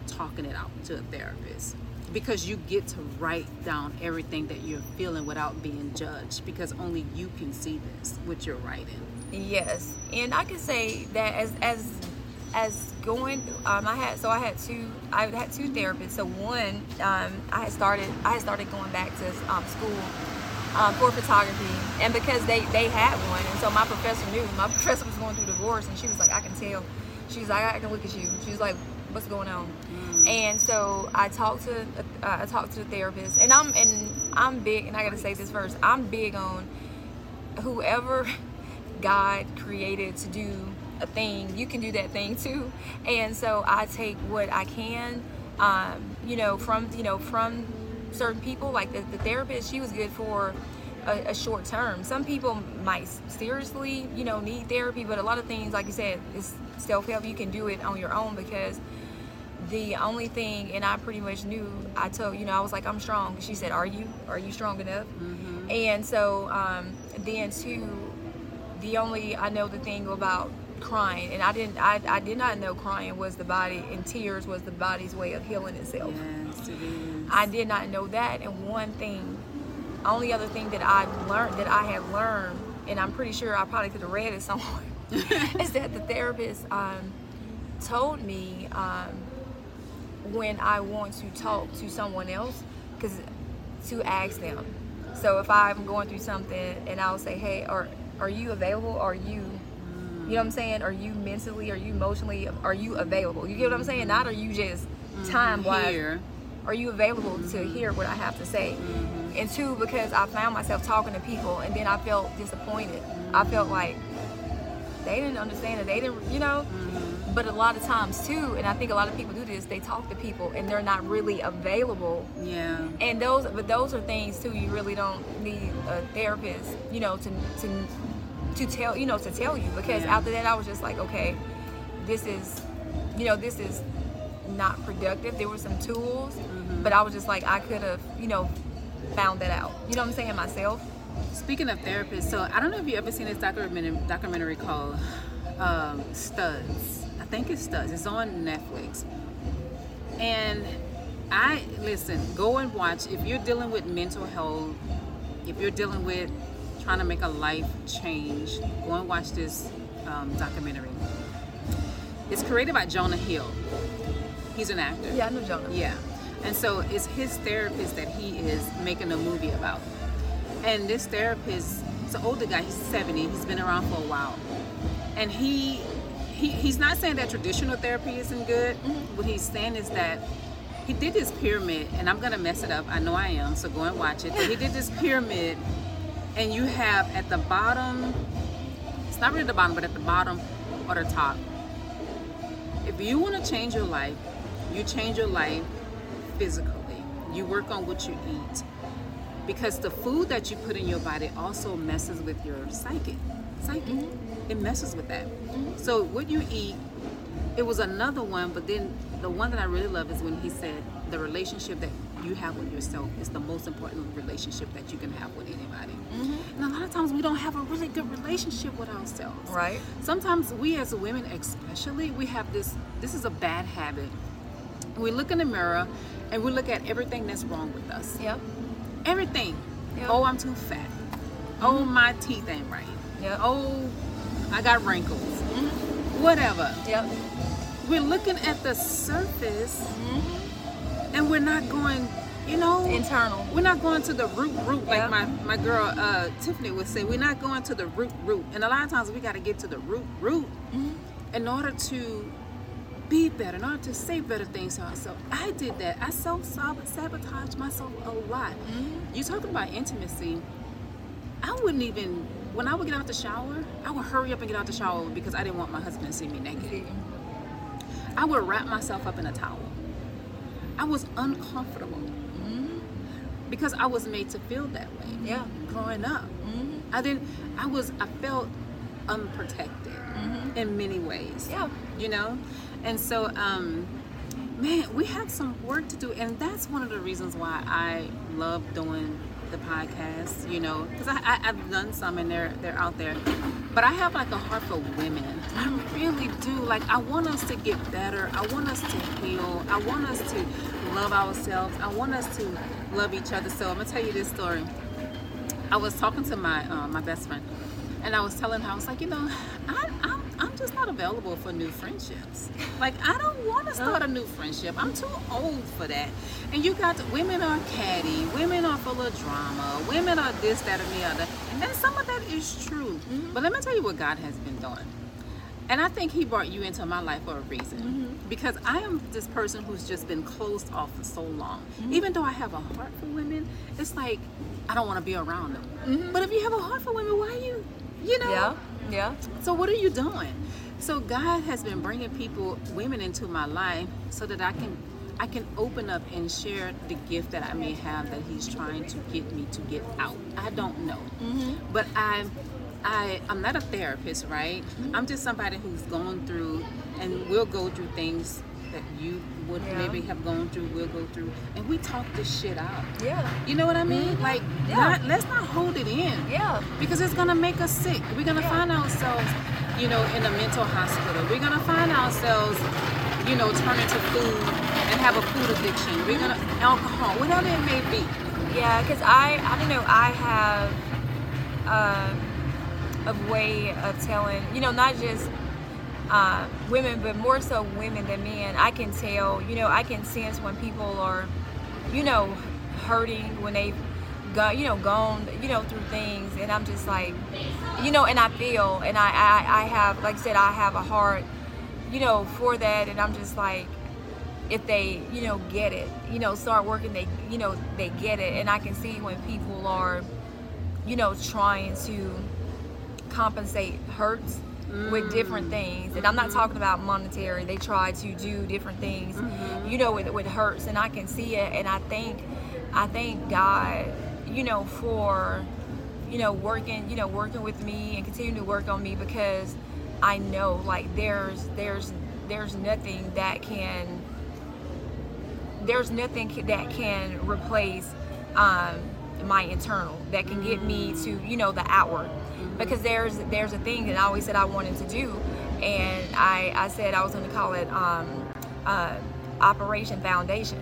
talking it out to a therapist because you get to write down everything that you're feeling without being judged because only you can see this what you're writing. Yes, and I can say that as as as going, um, I had so I had two I had two therapists. So one, um, I had started I had started going back to um, school um, for photography, and because they they had one, and so my professor knew. My professor was going through divorce, and she was like, I can tell. She was like, I can look at you. She was like, what's going on? And so I talked to uh, I talked to the therapist, and I'm and I'm big, and I got to say this first. I'm big on whoever God created to do a thing, you can do that thing too. And so I take what I can, um, you know, from you know from certain people. Like the, the therapist, she was good for a, a short term. Some people might seriously, you know, need therapy, but a lot of things, like you said, is self help. You can do it on your own because the only thing and i pretty much knew i told you know i was like i'm strong she said are you are you strong enough and so um, then too the only i know the thing about crying and i didn't I, I did not know crying was the body and tears was the body's way of healing itself Yes, it is. I did not know that. And one thing, only other thing that I learned that I have learned, and I'm pretty sure I probably could have read it somewhere, is that the therapist um, told me um, when I want to talk to someone else, because to ask them. So if I'm going through something and I'll say, hey, are are you available? Are you you know what I'm saying? Are you mentally, are you emotionally, are you available? You get what I'm saying? Not are you just time wise Here. Are you available to hear what I have to say? And two, because I found myself talking to people and then I felt disappointed. I felt like they didn't understand it. They didn't, you know? But a lot of times too, and I think a lot of people do this, they talk to people and they're not really available. Yeah. And those, but those are things too. You really don't need a therapist, you know, to to to tell, you know, to tell you. Because Yeah. after that, I was just like, okay, this is, you know, this is not productive. There were some tools, but I was just like, I could have, you know, found that out. You know what I'm saying myself. Speaking of therapists, so I don't know if you ever seen this documentary documentary called um, Stutz. I think it's Stutz. It's on Netflix. And I listen, go and watch if you're dealing with mental health, if you're dealing with trying to make a life change, go and watch this um, documentary. It's created by Jonah Hill. He's an actor. Yeah, I know Jonah. Yeah. And so it's his therapist that he is making a movie about. And this therapist, it's an older guy, he's 70, he's been around for a while. And he, he he's not saying that traditional therapy isn't good. Mm-hmm. What he's saying is that he did this pyramid, and I'm gonna mess it up. I know I am, so go and watch it. But he did this pyramid, and you have at the bottom, it's not really the bottom, but at the bottom or the top. If you want to change your life, you change your life physically. You work on what you eat because the food that you put in your body also messes with your psychic. Psychic. Mm-hmm. It messes with that. Mm-hmm. So what you eat, it was another one, but then the one that I really love is when he said the relationship that you have with yourself is the most important relationship that you can have with anybody. Mm-hmm. And a lot of times we don't have a really good relationship with ourselves. Right. Sometimes we as women especially, we have this this is a bad habit. We look in the mirror and we look at everything that's wrong with us. Yep. Everything. Yep. Oh, I'm too fat. Oh, Mm-hmm. my teeth ain't right. Yep. Oh, I got wrinkles. Mm-hmm. Whatever. Yep. We're looking at the surface Mm-hmm. and we're not going, you know, Internal. we're not going to the root root like my my girl uh, Tiffany would say. We're not going to the root root, and a lot of times we got to get to the root root Mm-hmm. in order to be better, in order to say better things to ourselves. I did that. I self sabotaged myself a lot. Mm-hmm. You talking about intimacy? I wouldn't even when I would get out the shower. I would hurry up and get out the shower because I didn't want my husband to see me naked. I would wrap myself up in a towel. I was uncomfortable because I was made to feel that way. Mm-hmm. Yeah. Growing up, Mm-hmm. I didn't. I was. I felt unprotected in many ways. Mm-hmm. Yeah. You know, and so, um, man, we have some work to do, and that's one of the reasons why I love doing the podcast. You know, because I, I I've done some, and they're they're out there, but I have like a heart for women. I really do. Like, I want us to get better. I want us to heal. I want us to love ourselves. I want us to love each other. So I'm gonna tell you this story. I was talking to my uh, my best friend, and I was telling her I was like, you know, I, I'm just not available for new friendships. Like I don't want to uh. start a new friendship. I'm too old for that. And you got women are catty, women are full of drama, women are this, that, and the other. And then some of that is true. Mm-hmm. But let me tell you what God has been doing. And I think he brought you into my life for a reason. Mm-hmm. Because I am this person who's just been closed off for so long. Mm-hmm. Even though I have a heart for women, it's like I don't want to be around them. But if you have a heart for women, why you, you know? Yeah. Yeah. So what are you doing? So God has been bringing people, women into my life so that I can I can open up and share the gift that I may have that he's trying to get me to get out. I don't know. Mm-hmm. But I I I'm not a therapist, right? Mm-hmm. I'm just somebody who's going through and will go through things that you would Yeah. maybe have gone through, will go through, and we talk this shit out. Yeah. You know what I mean? Like, Yeah. not, let's not hold it in Yeah. because it's gonna make us sick. We're gonna Yeah. find ourselves, you know, in a mental hospital. We're gonna find ourselves, you know, turning to food and have a food addiction. We're gonna alcohol, whatever it may be. Yeah, because I, I don't know, I have uh, a way of telling, you know, not just uh, women, but more so women than men. I can tell, you know, I can sense when people are, you know, hurting when they've gone, you know, gone, you know, through things, and I'm just like, you know, and I feel, and I, I, I have, like I said, I have a heart, you know, for that, and I'm just like, if they you know get it you know start working they you know they get it and i can see when people are you know trying to compensate hurts with different things. And i'm not talking about monetary. They try to do different things you know with, with hurts. And i can see it. And i think i thank god you know for you know working you know working with me and continuing to work on me because i know like there's there's there's nothing that can there's nothing that can replace um, my internal that can get me to you know the outward because there's there's a thing that I always said I wanted to do and I I said I was going to call it um, uh, Operation Foundation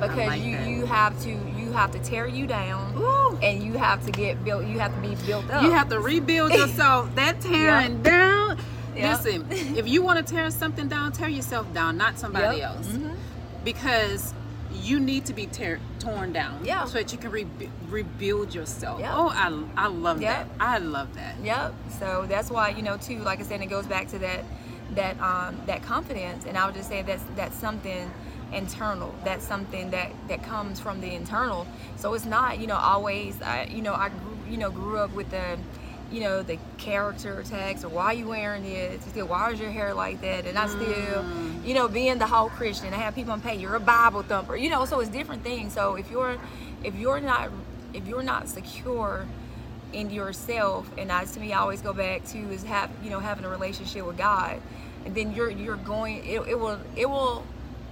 because like you that. you have to you have to tear you down Ooh. and you have to get built you have to be built up You have to rebuild yourself. That tearing down. Yeah. Listen, if you want to tear something down, tear yourself down, not somebody Yep. else. Mhm. Because you need to be tear, torn down Yeah. so that you can re- rebuild yourself. Yep. Oh, I, I love Yep. that. I love that. Yep. So that's why you know too. Like I said, it goes back to that that um, that confidence, and I would just say that's that's something internal. That's something that that comes from the internal. So it's not, you know, always. I, you know, I grew, you know, grew up with the, you know, the character attacks or why you wearing this? Still, why is your hair like that? And I still, mm. you know, being the whole Christian, I have people on pay. You're a Bible thumper, you know. So it's different things. So if you're, if you're not, if you're not secure in yourself, and that's to me, I always go back to is have, you know, having a relationship with God, and then you're you're going. It, it will it will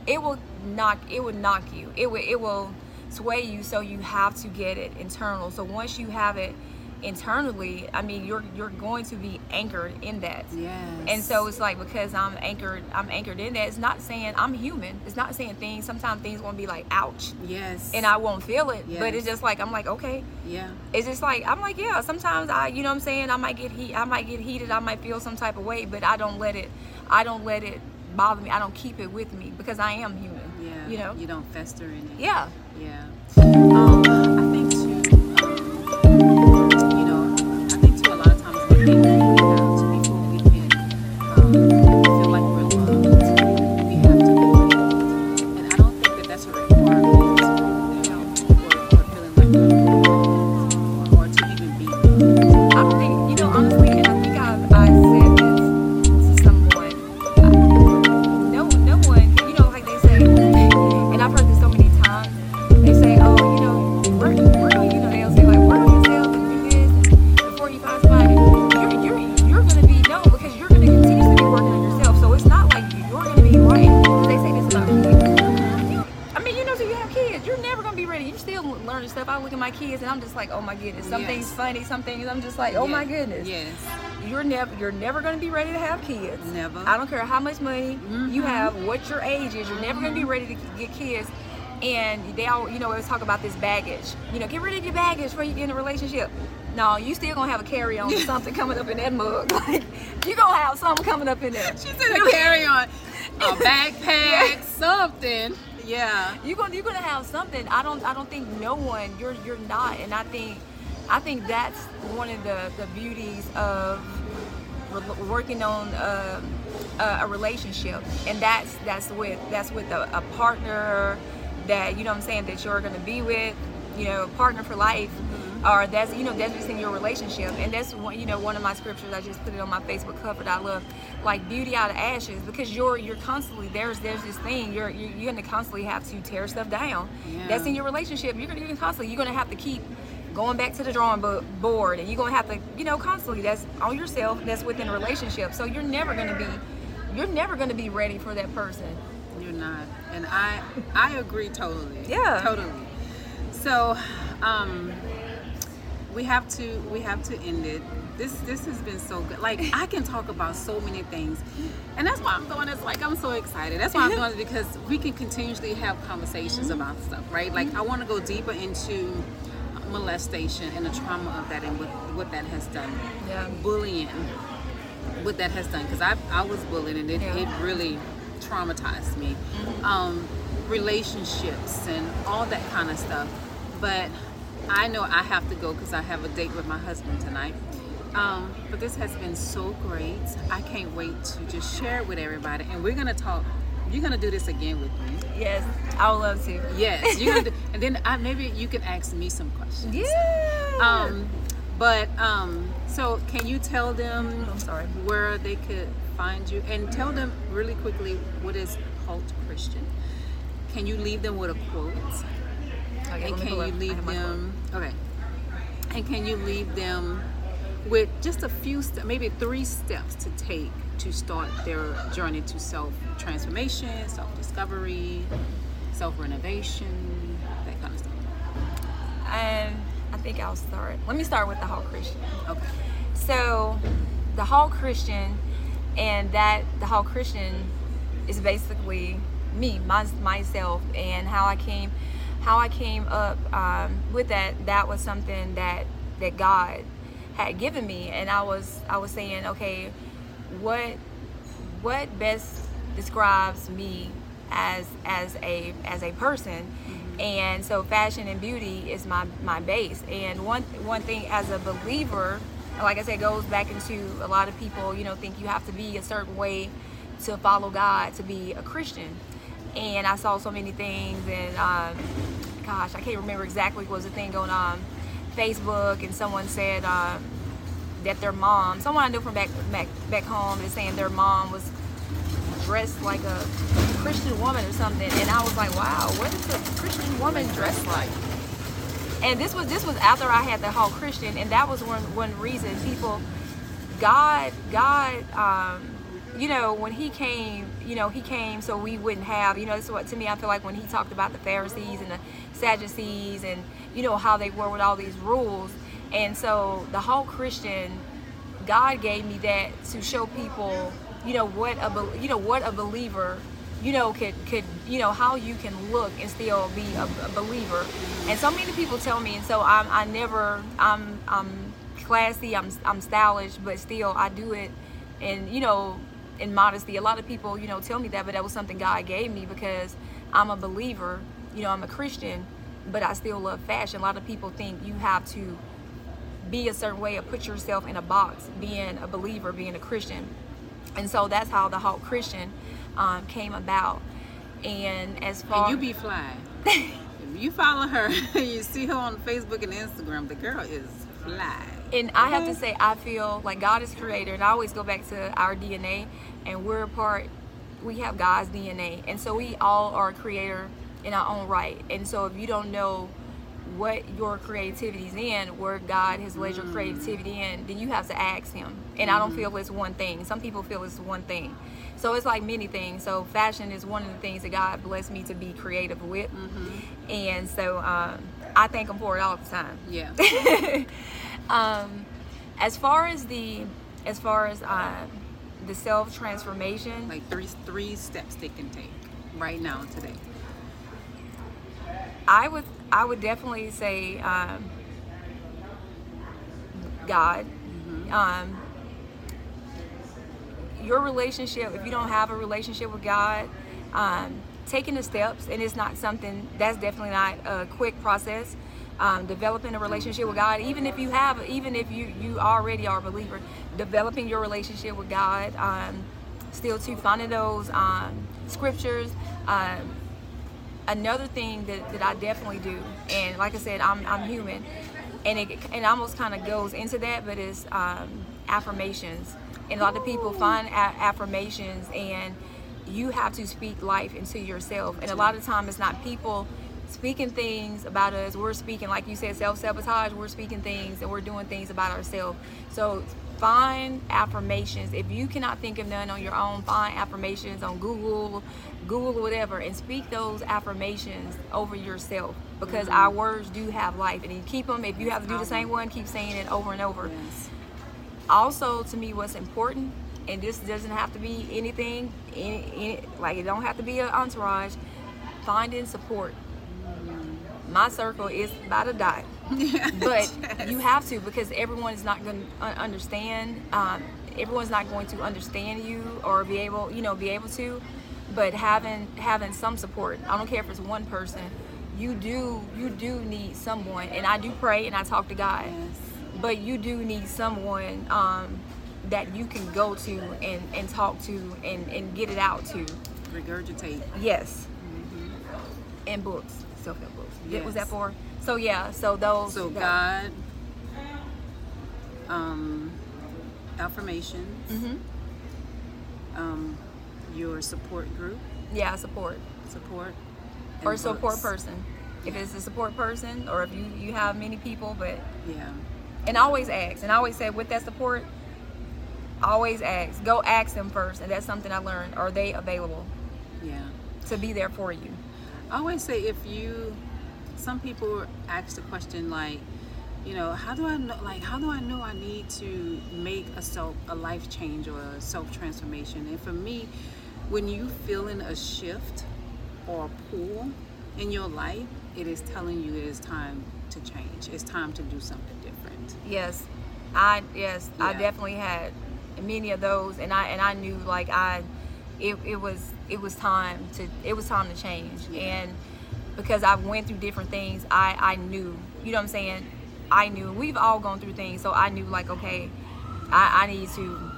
it will knock it will knock you. It will it will sway you. So you have to get it internal. So once you have it internally, I mean, you're you're going to be anchored in that. Yes. And so it's like because I'm anchored, I'm anchored in that. It's not saying I'm human. It's not saying things. Sometimes things won't be like, ouch, yes. and I won't feel it. But it's just like I'm like, okay. yeah. It's just like I'm like, yeah. Sometimes I, you know, what I'm saying I might get heat, I might get heated, I might feel some type of way, but I don't let it, I don't let it bother me. I don't keep it with me because I am human. Yeah. You know. You don't fester in it. Yeah. Yeah. Um, You're never gonna be ready to have kids. Never. I don't care how much money you Mhm. have, what your age is. You're never gonna be ready to get kids. And they all, you know, always talk about this baggage. You know, get rid of your baggage before you get in a relationship. No, you still gonna have a carry on or something coming up in that mug. Like you gonna have something coming up in there. She said a carry on, a backpack, something. Yeah. you're gonna you're gonna have something. I don't I don't think no one you're you're not, and I think I think that's one of the the beauties of re- working on um, a, a relationship, and that's that's with that's with a, a partner that you know what I'm saying that you're gonna be with, you know, a partner for life. Or that's you know that's just in your relationship, and that's one you know one of my scriptures. I just put it on my Facebook cover that I love, like beauty out of ashes, because you're you're constantly there's there's this thing you're you're, you're gonna constantly have to tear stuff down. Yeah. That's in your relationship. You're gonna, you're gonna constantly you're gonna have to keep going back to the drawing board, and you're gonna have to you know constantly that's on yourself. That's within a relationship. So you're never gonna be you're never gonna be ready for that person. You're not, and I I agree totally. Yeah. totally. So, um, we have to we have to end it. This this has been so good. Like I can talk about so many things, and that's why I'm doing this. Like I'm so excited. That's why I'm doing it because we can continuously have conversations about stuff, right? Like I want to go deeper into molestation and the trauma of that and what what that has done. Yeah. Bullying, what that has done because I I was bullied and it, Yeah. it really traumatized me. Um, relationships and all that kind of stuff. But I know I have to go because I have a date with my husband tonight. Um, but this has been so great. I can't wait to just share it with everybody. And we're gonna talk. You're gonna do this again with me. Yes, I would love to. Yes, you're gonna do, and then I, maybe you can ask me some questions. Yeah. Um, but um, so can you tell them I'm sorry. where they could find you and tell them really quickly what is Halt Christian? Can you leave them with a quote? Okay, and can you leave them? Okay. And can you leave them with just a few, st- maybe three steps to take to start their journey to self transformation, self discovery, self renovation, that kind of stuff? Um, I think I'll start. Let me start with the whole Christian. Okay. So, the whole Christian, and that the whole Christian is basically me, my, myself, and how I came, how I came up um, with that. That was something that that God had given me, and I was I was saying, okay, what what best describes me as as a as a person. And so fashion and beauty is my my base. And one one thing as a believer like i said goes back into a lot of people you know think you have to be a certain way to follow god to be a christian. And I saw so many things, and um, gosh, I can't remember exactly what was the thing going on um, Facebook, and someone said um, that their mom, someone I knew from back back back home, is saying their mom was dressed like a Christian woman or something, and I was like, wow, what is a Christian woman dressed like? And this was this was after I had the whole Christian, and that was one one reason people, God, God, um, you know, when He came, you know, He came so we wouldn't have, you know, this is what to me I feel like when He talked about the Pharisees and the Sadducees and you know how they were with all these rules, and so the whole Christian, God gave me that to show people you know what a you know what a believer you know could could you know how you can look and still be a, a believer. And so many people tell me and so I'm I never I'm I'm classy I'm I'm stylish but still I do it. And you know in modesty a lot of people you know tell me that but that was something God gave me because I'm a believer you know I'm a Christian but I still love fashion. A lot of people think you have to be a certain way or put yourself in a box being a believer being a Christian and so that's how the Hawk Christian um, came about. And as far and you be fly. if you follow her, you see her on Facebook and Instagram. The girl is fly. And I have to say, I feel like God is creator, and I always go back to our DNA, and we're a part. We have God's DNA, and so we all are a creator in our own right. And so if you don't know what your creativity's in, where God has laid your creativity in, then you have to ask Him. And. I don't mm-hmm. feel it's one thing. Some people feel it's one thing. So it's like many things. So fashion is one of the things that God blessed me to be creative with. Mm-hmm. And so um, I thank Him for it all the time. Yeah. um, as far as the, as far as uh, the self transformation, like three three steps they can take right now today. I would I would definitely say um, God. Mm-hmm. Um, your relationship, if you don't have a relationship with God, um, taking the steps, and it's not something that's definitely not a quick process. Um, developing a relationship with God, even if you have, even if you you already are a believer, developing your relationship with God, um, still to finding those um, scriptures, um, another thing that, that I definitely do, and like I said, I'm, I'm human, and it, it almost kind of goes into that, but it's um, affirmations. And a lot of people find a- affirmations, and you have to speak life into yourself. And a lot of time, it's not people speaking things about us. We're speaking, like you said, self sabotage. We're speaking things, and we're doing things about ourselves. So find affirmations. If you cannot think of none on your own, find affirmations on Google, Google whatever, and speak those affirmations over yourself because mm-hmm. our words do have life. And you keep them, if you have to do the same one, keep saying it over and over. Yes. Also, to me, what's important, and this doesn't have to be anything, any, any, like it don't have to be an entourage, finding support. My circle is about to die but you have to because everyone is not going to understand. Um, everyone's not going to understand you or be able, you know, be able to. But having having some support, I don't care if it's one person. You do you do need someone, and I do pray and I talk to God. Yes. But you do need someone um, that you can go to and, and talk to and, and get it out to. Regurgitate. Yes. Mm-hmm. And books, self help books. Yes. What was that for? So yeah, so those. So God, um, affirmations. Mm-hmm. Um, your support group. Yeah, support. Support. Or support person. If it's a support person, or if you you have many people, but yeah. And always ask, and I always say with that support, always ask. Go ask them first, and that's something I learned. Are they available? Yeah. To be there for you. I always say if you some people ask the question like you know how do i know like how do i know i need to make a self a life change or a self transformation and for me when you feeling a shift or a pull in your life it is telling you it is time to change. It's time to do something different. Yes. I yes yeah. i definitely had many of those and i and i knew like i it, it was it was time to it was time to change. Yeah. and because I've went through different things, I, I knew, you know what I'm saying? I knew. We've all gone through things, so I knew like, okay, I, I need to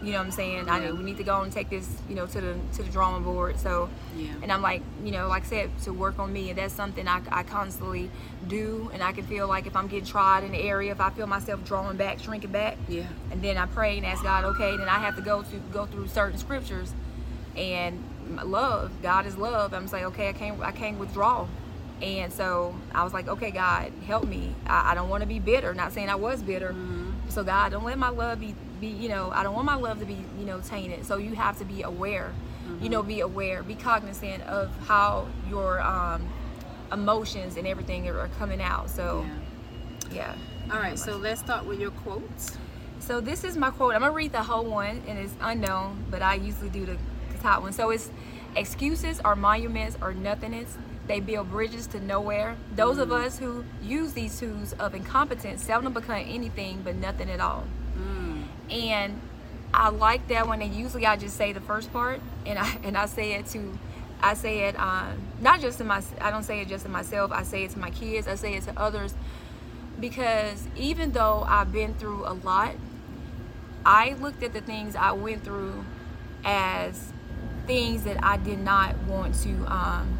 You know what I'm saying? I Yeah. know we need to go and take this, you know, to the to the drawing board. So, Yeah. and I'm like, you know, like I said, to work on me, and that's something I, I constantly do, and I can feel like if I'm getting tried in the area, if I feel myself drawing back, shrinking back, Yeah. and then I pray and ask God, okay, then I have to go to go through certain scriptures, and love, God is love. I'm saying, okay, I can't I can't withdraw, and so I was like, okay, God, help me. I, I don't want to be bitter. Not saying I was bitter. So God, don't let my love be be you know I don't want my love to be you know tainted. So you have to be aware. You know, be aware, be cognizant of how your um, emotions and everything are, are coming out. So Yeah. yeah. All right, so let's start with your quotes. So this is my quote. I'm gonna read the whole one, and it's unknown, but I usually do the top one. So it's excuses or monuments or nothingness. They build bridges to nowhere. Those of us who use these tools of incompetence seldom become anything but nothing at all. And I like that one. And usually I just say the first part, and I and I say it to, I say it um, not just to my. I don't say it just to myself. I say it to my kids. I say it to others because even though I've been through a lot, I looked at the things I went through as things that I did not want to um,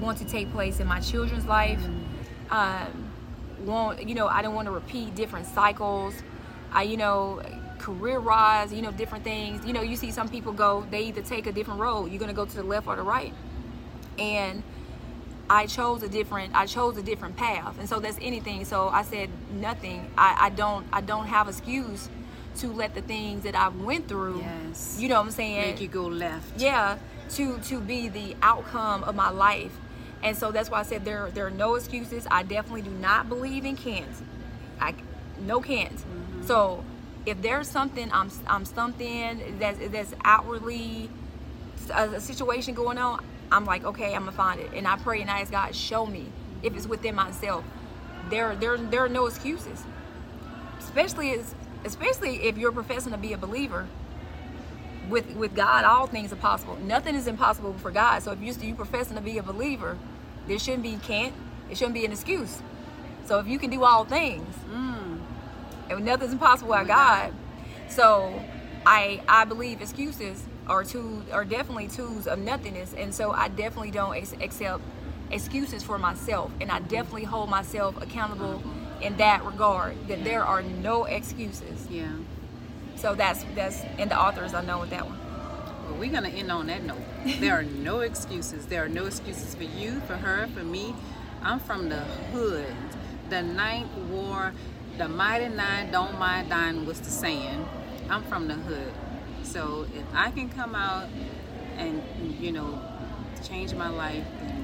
want to take place in my children's life. Um, want you know I don't want to repeat different cycles. I you know career wise you know different things. You know you see some people go they either take a different road. You're gonna go to the left or the right, and I chose a different I chose a different path and so that's anything so I said nothing I, I don't I don't have excuse to let the things that I've went through Yes. you know what I'm saying? Make you go left. yeah to to be the outcome of my life. And so that's why I said there there are no excuses. I definitely do not believe in can't I no can't mm-hmm. so if there's something I'm I'm stumped in that's that's outwardly a, a situation going on, I'm like, okay, I'm gonna find it, and I pray and I ask God, show me if it's within myself. There, there, there are no excuses, especially as, especially if you're professing to be a believer. With with God, all things are possible. Nothing is impossible for God. So if you you professing to be a believer, there shouldn't be can't. It shouldn't be an excuse. So if you can do all things, mm. and nothing's impossible with God. So I I believe excuses are tools are definitely tools of nothingness, and so I definitely don't ex- accept excuses for myself, and I definitely hold myself accountable in that regard. That there are no excuses. Yeah. So that's that's and the authors I know with that one. Well, we're gonna end on that note. There are no excuses. There are no excuses for you, for her, for me. I'm from the hood. The Ninth Ward, the mighty nine don't mind dying was the saying. I'm from the hood. So if I can come out and you know change my life, then you can too.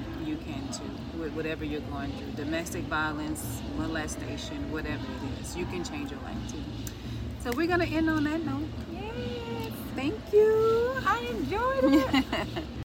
With whatever you're going through, domestic violence, molestation, whatever it is, you can change your life too. So we're gonna end on that note. Yes, Thank you. I enjoyed it.